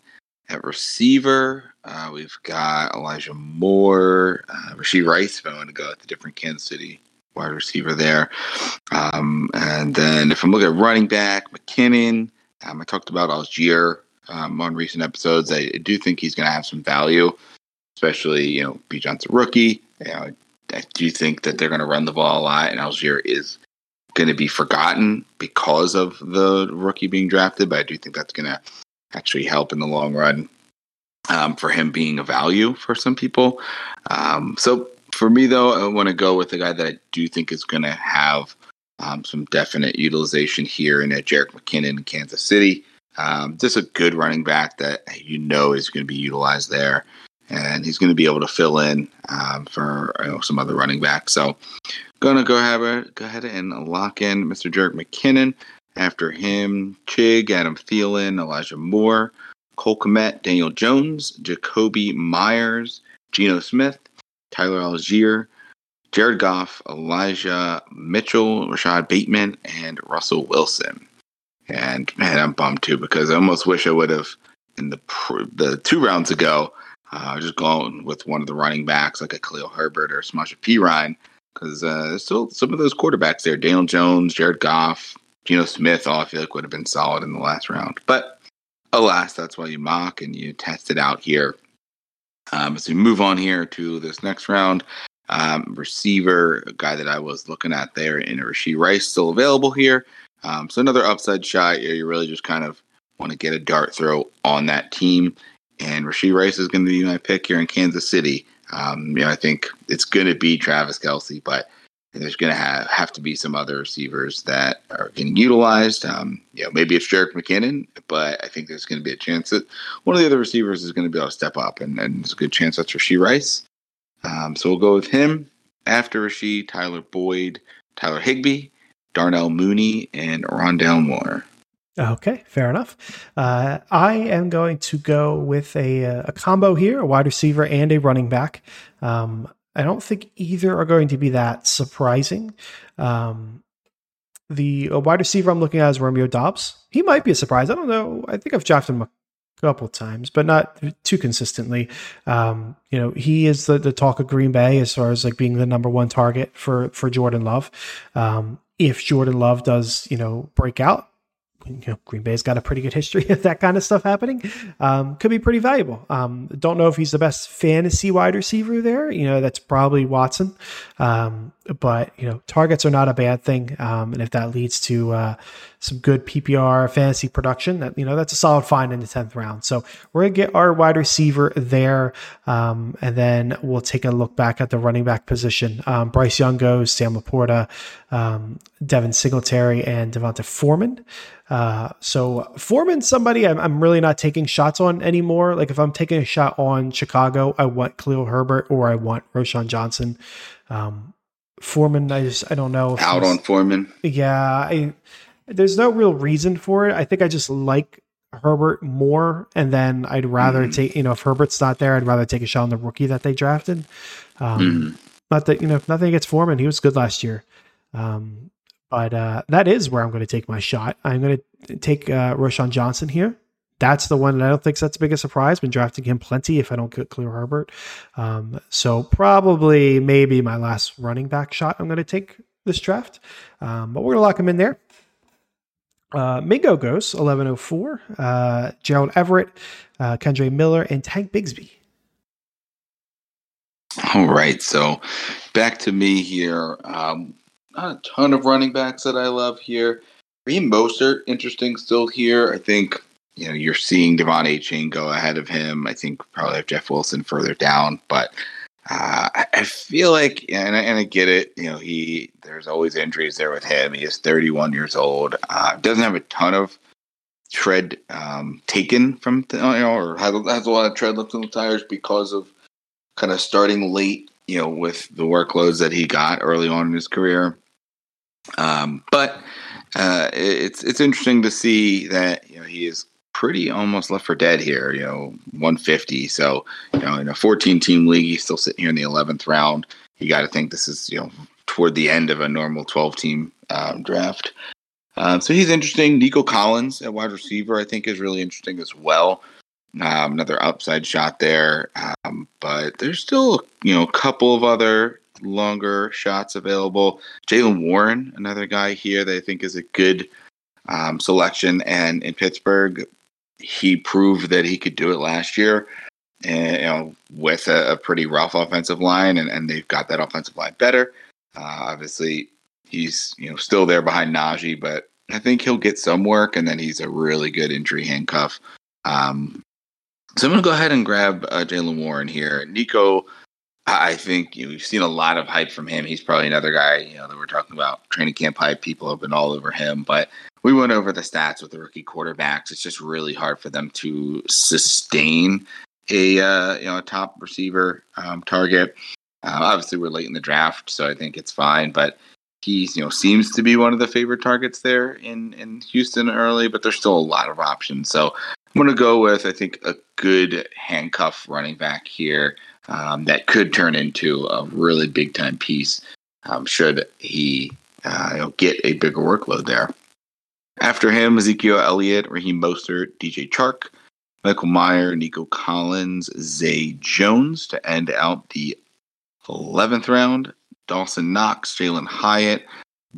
at receiver, uh, we've got Elijah Moore, uh, Rashee Rice. If I want to go at the different Kansas City wide receiver there, um, and then if I'm looking at running back, McKinnon. Um, I talked about Allgeier um, on recent episodes. I do think he's going to have some value, especially you know Bijan's a rookie. You know, I do think that they're going to run the ball a lot, and Allgeier is going to be forgotten because of the rookie being drafted, but I do think that's going to actually help in the long run um, for him being a value for some people. Um, so for me, though, I want to go with the guy that I do think is going to have um, some definite utilization here in at Jerick McKinnon in Kansas City. Um, just a good running back that you know is going to be utilized there. And he's going to be able to fill in um, for you know, some other running back. So Gonna go have a go ahead and lock in Mr. Jerick McKinnon. After him, Chig, Adam Thielen, Elijah Moore, Cole Komet, Daniel Jones, Jakobi Meyers, Geno Smith, Tyler Allgeier, Jared Goff, Elijah Mitchell, Rashod Bateman, and Russell Wilson. And man, I'm bummed too because I almost wish I would have in the the two rounds ago uh, just gone with one of the running backs like a Khalil Herbert or Samaje Perine because uh, still some of those quarterbacks there. Daniel Jones, Jared Goff, Geno Smith, all I feel like would have been solid in the last round. But alas, that's why you mock and you test it out here. Um, as we move on here to this next round, um, receiver, a guy that I was looking at there in Rashee Rice, still available here. Um, so another upside shot. You really just kind of want to get a dart throw on that team and Rashee Rice is going to be my pick here in Kansas City. Um, you know, I think it's going to be Travis Kelce, but there's going to have, have to be some other receivers that are getting utilized. Um, you know, maybe it's Jerick McKinnon, but I think there's going to be a chance that one of the other receivers is going to be able to step up, and, and there's a good chance that's Rashee Rice. Um, so we'll go with him after Rashee, Tyler Boyd, Tyler Higbee, Darnell Mooney, and Rondale Moore. Okay, fair enough. Uh, I am going to go with a, a combo here, a wide receiver and a running back. Um, I don't think either are going to be that surprising. Um, the wide receiver I'm looking at is Romeo Doubs. He might be a surprise. I don't know. I think I've drafted him a couple times, but not too consistently. Um, you know, he is the, the talk of Green Bay as far as like being the number one target for for Jordan Love. Um, if Jordan Love does, you know, break out, you know, Green Bay's got a pretty good history of that kind of stuff happening. Um, could be pretty valuable. Um, don't know if he's the best fantasy wide receiver there. You know, that's probably Watson. Um, but you know, targets are not a bad thing, um, and if that leads to uh, some good PPR fantasy production, that you know, that's a solid find in the tenth round. So we're gonna get our wide receiver there, um, and then we'll take a look back at the running back position. Um, Bryce Young goes, Sam LaPorta, Devin Singletary, and D'Onta Foreman. Uh, so Foreman, somebody I'm, I'm, really not taking shots on anymore. Like if I'm taking a shot on Chicago, I want Khalil Herbert or I want Roschon Johnson. Um, Foreman, I just I don't know. Out on Foreman. Yeah, I, there's no real reason for it. I think I just like Herbert more, and then I'd rather mm. take you know if Herbert's not there, I'd rather take a shot on the rookie that they drafted. Um, mm. Not that you know if nothing against Foreman, he was good last year. Um, but uh, that is where I'm going to take my shot. I'm going to take uh, Roschon Johnson here. That's the one that I don't think that's a big a surprise. Been drafting him plenty if I don't get Khalil Herbert. Um, so probably maybe my last running back shot I'm going to take this draft. Um, but we're going to lock him in there. Uh, Mingo goes 1104. Uh, Gerald Everett, uh, Kendre Miller, and Tank Bigsby. All right. So back to me here. Um, not a ton of running backs that I love here. Raheem Mostert, interesting still here. I think you know you're seeing De'Von Achane go ahead of him. I think probably have Jeff Wilson further down, but uh, I feel like, and I, and I get it. You know, he there's always injuries there with him. He is 31 years old. Uh, doesn't have a ton of tread um, taken from you know, or has, has a lot of tread left in the tires because of kind of starting late. You know, with the workloads that he got early on in his career. Um, but uh, it's it's interesting to see that you know he is pretty almost left for dead here. You know, 150. So you know, in a 14 team league, he's still sitting here in the 11th round. You got to think this is you know toward the end of a normal 12 team um, draft. Um, so he's interesting. Nico Collins at wide receiver, I think, is really interesting as well. Um, another upside shot there, um, but there's still you know a couple of other longer shots available. Jaylen Warren, another guy here that I think is a good um, selection. And in Pittsburgh, he proved that he could do it last year. And, you know, with a, a pretty rough offensive line, and, and they've got that offensive line better. Uh, obviously, he's you know still there behind Najee, but I think he'll get some work, and then he's a really good injury handcuff. Um, so I'm going to go ahead and grab uh, Jaylen Warren here. Nico I think you know, we've seen a lot of hype from him. He's probably another guy, you know, that we're talking about training camp hype. People have been all over him, but we went over the stats with the rookie quarterbacks. It's just really hard for them to sustain a uh, you know a top receiver um, target. Uh, obviously, we're late in the draft, so I think it's fine. But he's you know seems to be one of the favorite targets there in in Houston early, but there's still a lot of options. So I'm going to go with I think a good handcuff running back here um, that could turn into a really big time piece um, should he uh, you get a bigger workload there. After him, Ezekiel Elliott, Raheem Mostert, DJ Chark, Michael Mayer, Nico Collins, Zay Jones to end out the 11th round. Dawson Knox, Jalin Hyatt,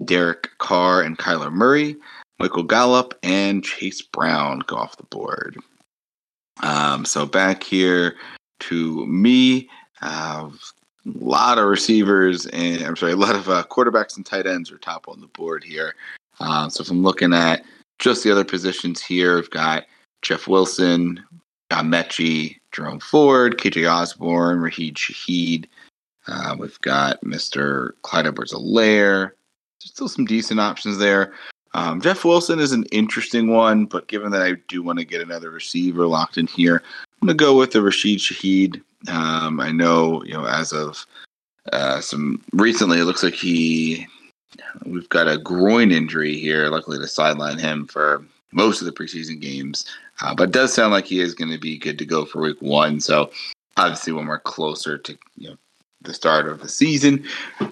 Derek Carr, and Kyler Murray. Michael Gallup and Chase Brown go off the board. Um, so back here, to me. Uh, a lot of receivers and I'm sorry, a lot of uh, quarterbacks and tight ends are top on the board here. Uh, so if I'm looking at just the other positions here, I've got Jeff Wilson, got Metchie, Jerome Ford, KJ Osborne, Rashid Shaheed. Uh, we've got Mr. Clyde Edwards Helaire. There's still some decent options there. Um, Jeff Wilson is an interesting one, but given that I do want to get another receiver locked in here, I'm going to go with the Rashid Shaheed. Um, I know, you know, as of uh, some recently, it looks like he we've got a groin injury here. Luckily, to sideline him for most of the preseason games, uh, but it does sound like he is going to be good to go for Week One. So obviously, when we're closer to you know the start of the season,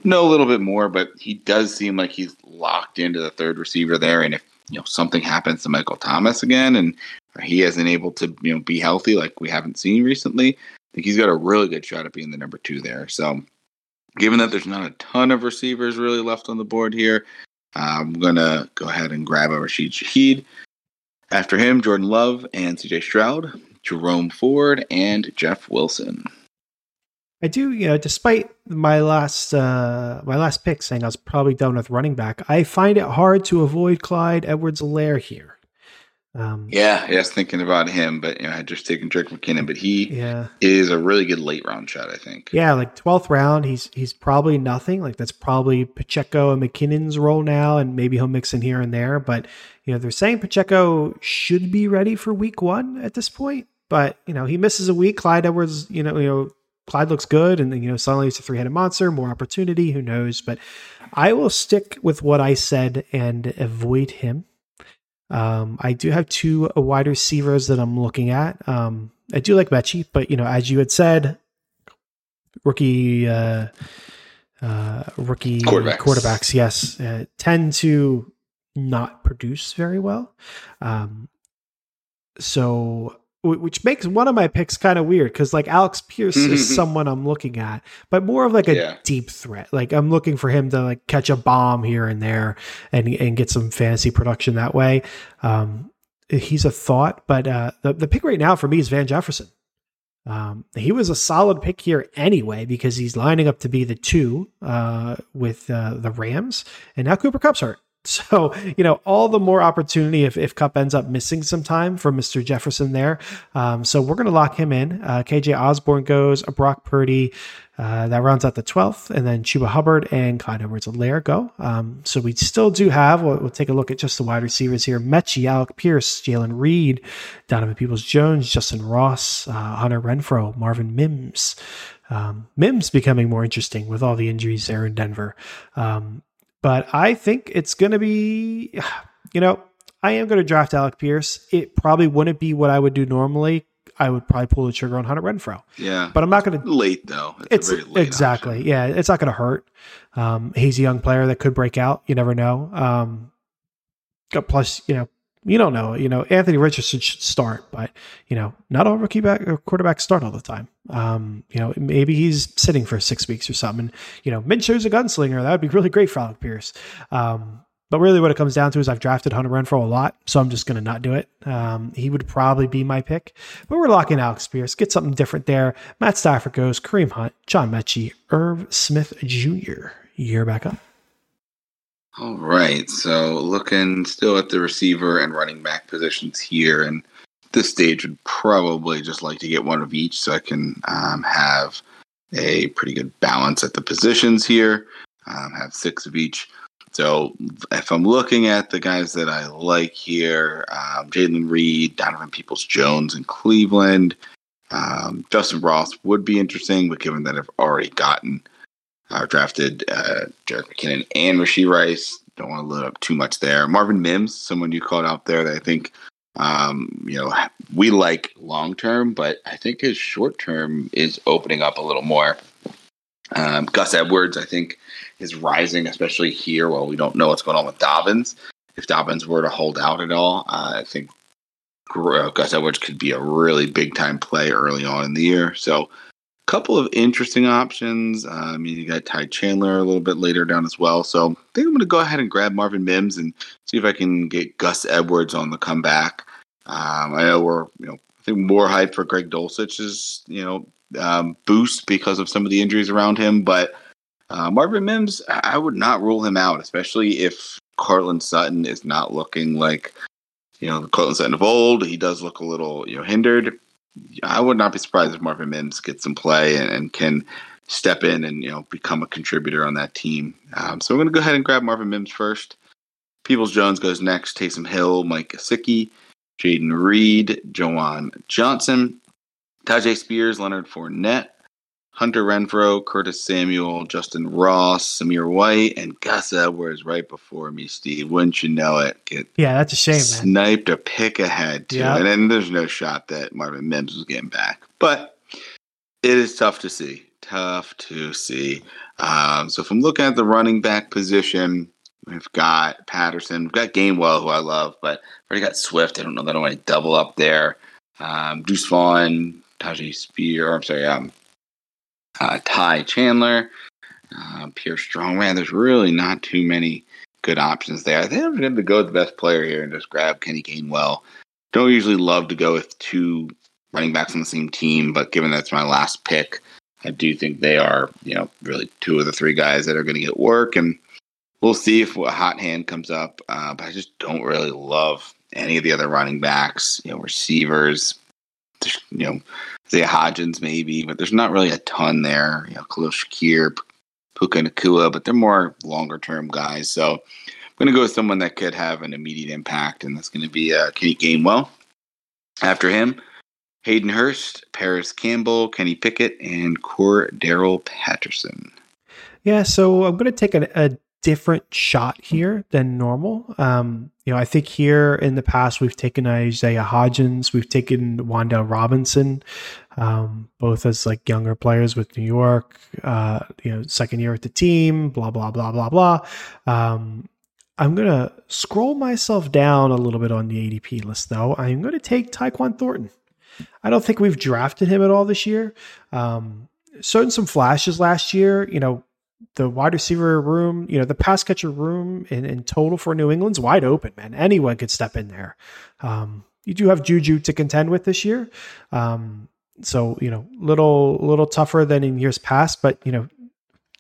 know a little bit more, but he does seem like he's locked into the third receiver there. And if you know something happens to Michael Thomas again, and he isn't able to you know be healthy like we haven't seen recently, I think he's got a really good shot at being the number two there. So given that there's not a ton of receivers really left on the board here, I'm gonna go ahead and grab a Rashid Shaheed. After him, Jordan Love and CJ Stroud, Jerome Ford, and Jeff Wilson. I do, you know, despite my last uh, my last pick saying I was probably done with running back, I find it hard to avoid Clyde Edwards Helaire here. Um, yeah, yes, thinking about him, but you know, I had just taken Jerick McKinnon, but he yeah. is a really good late round shot, I think. Yeah, like twelfth round, he's he's probably nothing. Like that's probably Pacheco and McKinnon's role now, and maybe he'll mix in here and there. But you know, they're saying Pacheco should be ready for week one at this point. But you know, he misses a week. Clyde Edwards, you know, you know, Clyde looks good, and then you know, suddenly it's a three headed monster, more opportunity. Who knows? But I will stick with what I said and avoid him um, I do have two wide receivers that I'm looking at. Um, I do like Metchie, but you know, as you had said, rookie uh, uh, rookie quarterbacks, quarterbacks yes, uh, tend to not produce very well. Um, so which makes one of my picks kind of weird because like Alec Pierce is someone I'm looking at, but more of like a yeah. deep threat. Like I'm looking for him to like catch a bomb here and there and and get some fantasy production that way. Um, he's a thought, but uh, the the pick right now for me is Van Jefferson. Um, he was a solid pick here anyway because he's lining up to be the two uh, with uh, the Rams, and now Cooper Kupp's hurt. So, you know, all the more opportunity if, if Kupp ends up missing some time for Mr. Jefferson there. Um, so we're going to lock him in. Uh, KJ Osborne goes, a Brock Purdy. Uh, that rounds out the 12th. And then Chuba Hubbard and Clyde Edwards Helaire go. Um, so we still do have, we'll, we'll, take a look at just the wide receivers here Metchie, Alec Pierce, Jalen Reed, Donovan Peoples Jones, Justyn Ross, uh, Hunter Renfrow, Marvin Mims. Um, Mims becoming more interesting with all the injuries there in Denver. Um, but I think it's going to be, you know, I am going to draft Alec Pierce. It probably wouldn't be what I would do normally. I would probably pull the trigger on Hunter Renfrow. Yeah, but I'm not going to late though. It's, it's late exactly option. yeah. It's not going to hurt. Um, he's a young player that could break out. You never know. Um, plus, you know, you don't know. You know, Anthony Richardson should start, but you know, not all rookie back or quarterbacks start all the time. Um, you know, maybe he's sitting for six weeks or something. And, you know, Minshew's a gunslinger. That would be really great for Alec Pierce. Um, but really, what it comes down to is I've drafted Hunter Renfrow a lot, so I'm just going to not do it. Um, he would probably be my pick, but we're locking Alec Pierce. Get something different there. Matt Stafford goes, Kareem Hunt, John Metchie, Irv Smith Jr. Year back up. All right. So looking still at the receiver and running back positions here. And this stage would probably just like to get one of each so I can um, have a pretty good balance at the positions here. Um, have six of each. So if I'm looking at the guys that I like here, um, Jalen Reed, Donovan Peoples Jones in Cleveland, um, Justyn Ross would be interesting, but given that I've already gotten uh, drafted uh, Jerick McKinnon and Rashee Rice. Don't want to load up too much there. Marvin Mims, someone you called out there that I think um, you know we like long term, but I think his short term is opening up a little more. Um, Gus Edwards, I think, is rising, especially here. While we don't know what's going on with Dobbins, if Dobbins were to hold out at all, uh, I think uh, Gus Edwards could be a really big time play early on in the year. So couple of interesting options. Uh, I mean, you got Ty Chandler a little bit later down as well. So I think I'm going to go ahead and grab Marvin Mims and see if I can get Gus Edwards on the comeback. Um, I know we're, you know, I think more hype for Greg Dulcich's, you know, um, boost because of some of the injuries around him. But uh, Marvin Mims, I would not rule him out, especially if Courtland Sutton is not looking like, you know, the Courtland Sutton of old. He does look a little, you know, hindered. I would not be surprised if Marvin Mims gets some play and, and can step in and you know become a contributor on that team. Um, so I'm going to go ahead and grab Marvin Mims first. Peoples Jones goes next. Taysom Hill, Mike Gesicki, Jayden Reed, Juwan Johnson, Tyjae Spears, Leonard Fournette, Hunter Renfrow, Curtis Samuel, Justyn Ross, Zamir White, and Gus Edwards right before me, Steve. Wouldn't you know it? Get yeah, that's a shame, man. Sniped a pick ahead, too. Yep. And then there's no shot that Marvin Mims was getting back. But it is tough to see. Tough to see. Um, so if I'm looking at the running back position, we've got Patterson, we've got Gainwell, who I love, but already got Swift. I don't know that I want to double up there. Um, Deuce Vaughn, Tyjae Spear, I'm sorry, um, uh, Ty Chandler, uh, Pierre Strong. Man, there's really not too many good options there. I think I'm going to go with the best player here and just grab Kenny Gainwell. Don't usually love to go with two running backs on the same team, but given that's my last pick, I do think they are, you know, really two of the three guys that are going to get work. And we'll see if a hot hand comes up. Uh, but I just don't really love any of the other running backs, you know, receivers. You know, Isaiah Hodgins maybe, but there's not really a ton there. You know, Khalil Shakir, Puka Nacua, but they're more longer term guys. So I'm going to go with someone that could have an immediate impact, and that's going to be uh, Kenny Gainwell. After him, Hayden Hurst, Parris Campbell, Kenny Pickett, and Cordarrelle Patterson. Yeah, so I'm going to take a different shot here than normal. Um, you know, I think here in the past we've taken Isaiah Hodgins, we've taken Wan'Dale Robinson, um, both as like younger players with New York. Uh, you know, second year with the team. Blah blah blah blah blah. Um, I'm gonna scroll myself down a little bit on the ADP list, though. I'm gonna take Tyquan Thornton. I don't think we've drafted him at all this year. Um, certain some flashes last year. You know, the wide receiver room, you know, the pass catcher room in, in total for New England's wide open, man. Anyone could step in there. Um, you do have Juju to contend with this year. Um, so, you know, little, little tougher than in years past, but, you know,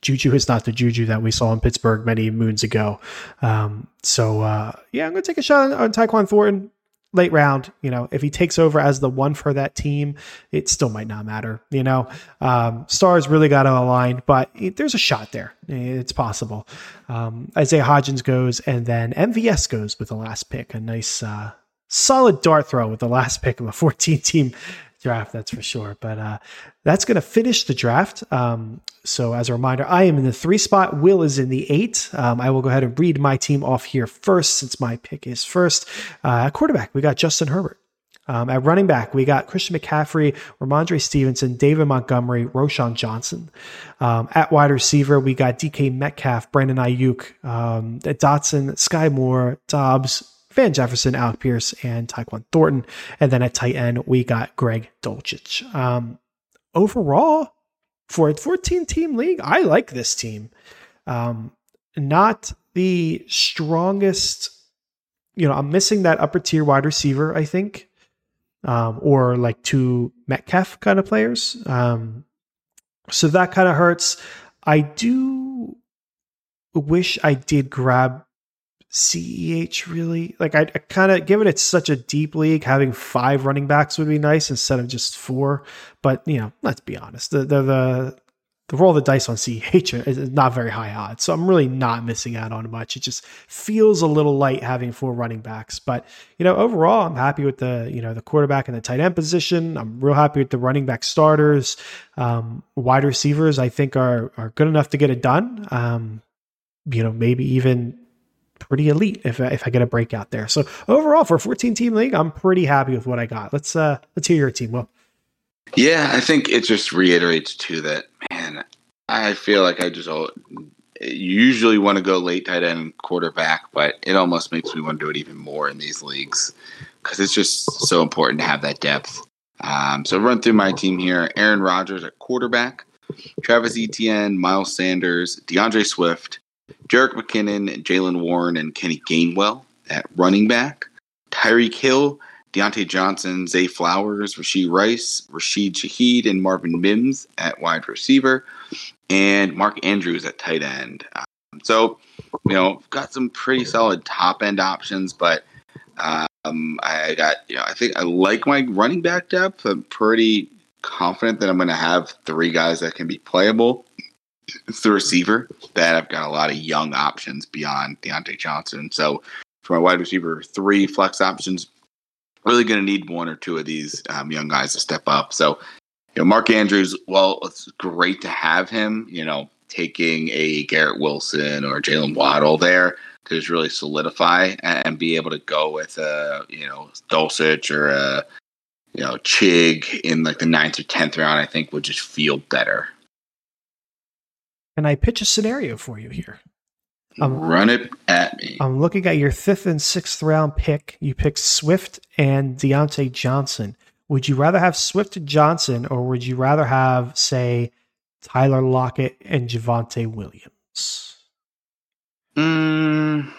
Juju is not the Juju that we saw in Pittsburgh many moons ago. Um, so, uh, yeah, I'm to take a shot on, on Tyquan Thornton late round, you know, if he takes over as the one for that team, it still might not matter. You know, um, stars really got to align, but it, there's a shot there. It's possible. Um, Isaiah Hodgins goes, and then MVS goes with the last pick. A nice, uh, solid dart throw with the last pick of a 14 team draft, that's for sure. But uh, that's going to finish the draft. Um, so, as a reminder, I am in the three spot. Will is in the eight. Um, I will go ahead and read my team off here first, since my pick is first. Uh, quarterback, we got Justin Herbert. Um, at running back, we got Christian McCaffrey, Rhamondre Stevenson, David Montgomery, Roschon Johnson. Um, at wide receiver, we got DK Metcalf, Brandon Aiyuk, um, Dotson, Skyy Moore, Doubs, Van Jefferson, Alec Pierce, and Tyquan Thornton. And then at tight end, we got Greg Dulcich. Um, overall, for a 14 team league, I like this team. Um, not the strongest, you know, I'm missing that upper tier wide receiver, I think, um, or like two Metcalf kind of players. Um, so that kind of hurts. I do wish I did grab CEH really? Like I, I kind of given it such a deep league having five running backs would be nice instead of just four. But you know let's be honest the the the, the roll of the dice on CEH is not very high odds. So I'm really not missing out on much. It just feels a little light having four running backs. But you know overall I'm happy with the you know the quarterback and the tight end position. I'm real happy with the running back starters. Um, wide receivers I think are are good enough to get it done. Um, you know maybe even pretty elite if if I get a breakout there. So overall, for a 14 team league, I'm pretty happy with what I got. Let's uh let's hear your team. Well, yeah, I think it just reiterates too that man, I feel like I just usually want to go late tight end quarterback, but it almost makes me want to do it even more in these leagues because it's just so important to have that depth. Um, so run through my team here: Aaron Rodgers at quarterback, Travis Etienne, Miles Sanders, D'Andre Swift, Jerick McKinnon, Jaylen Warren, and Kenny Gainwell at running back. Tyreek Hill, Diontae Johnson, Zay Flowers, Rashee Rice, Rashid Shaheed, and Marvin Mims at wide receiver, and Mark Andrews at tight end. Um, so, you know, got some pretty solid top end options, but Um, I got, you know, I think I like my running back depth. I'm pretty confident that I'm going to have three guys that can be playable. It's the receiver that I've got a lot of young options beyond Diontae Johnson. So for my wide receiver, three flex options, really going to need one or two of these um, young guys to step up. So, you know, Mark Andrews, well, it's great to have him, you know, taking a Garrett Wilson or Jaylen Waddle there to just really solidify and be able to go with a, you know, Dulcich or a, you know, Chig in like the ninth or tenth round, I think would just feel better. Can I pitch a scenario for you here? Um, Run it at me. I'm looking at your fifth and sixth round pick. You picked Swift and Diontae Johnson. Would you rather have Swift and Johnson, or would you rather have, say, Tyler Lockett and Javonte Williams? Mm,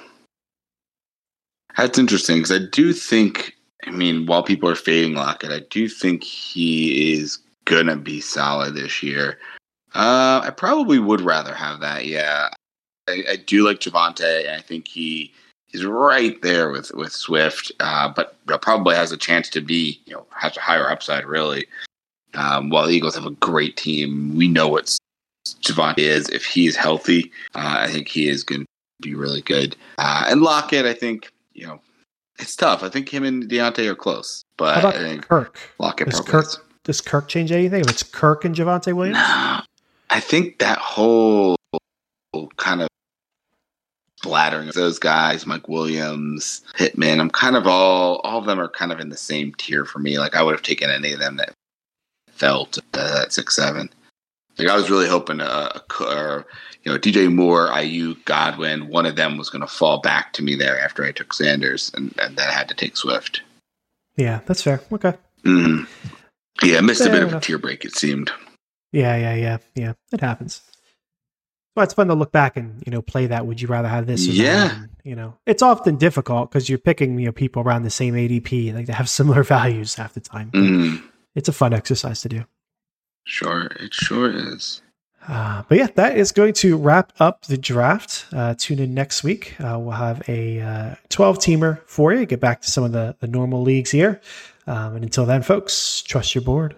that's interesting because I do think, I mean, while people are fading Lockett, I do think he is going to be solid this year. Uh, I probably would rather have that. Yeah, I, I do like Javonte. I think he is right there with with Swift, uh, but probably has a chance to be you know has a higher upside really. Um, while the Eagles have a great team, we know what Javonte is. If he's healthy, uh, I think he is going to be really good. Uh, and Lockett, I think you know it's tough. I think him and Diontae are close, but How about I think Kirk. Lockett does Kirk does Kirk change anything? If it's Kirk and Javonte Williams, No, I think that whole kind of splattering of those guys, Mike Williams, Pittman, I'm kind of all all of them are kind of in the same tier for me. Like I would have taken any of them that felt uh, at six seven. Like I was really hoping, uh, or, you know, DJ Moore, Aiyuk, Godwin, one of them was going to fall back to me there after I took Sanders, and, and then I had to take Swift. yeah, that's fair. Okay. hmm Yeah, I missed a Fair bit of a tear break. It seemed. Yeah, yeah, yeah, yeah. It happens. Well, it's fun to look back and you know play that. Would you rather have this? Or Yeah. That? You know, it's often difficult because you're picking you know people around the same ADP, like they have similar values half the time. Mm, It's a fun exercise to do. sure, it sure is. Uh, but yeah, that is going to wrap up the draft. Uh, tune in next week. Uh, we'll have a uh, 12 teamer for you. Get back to some of the, the normal leagues here. Um, and until then, folks, trust your board.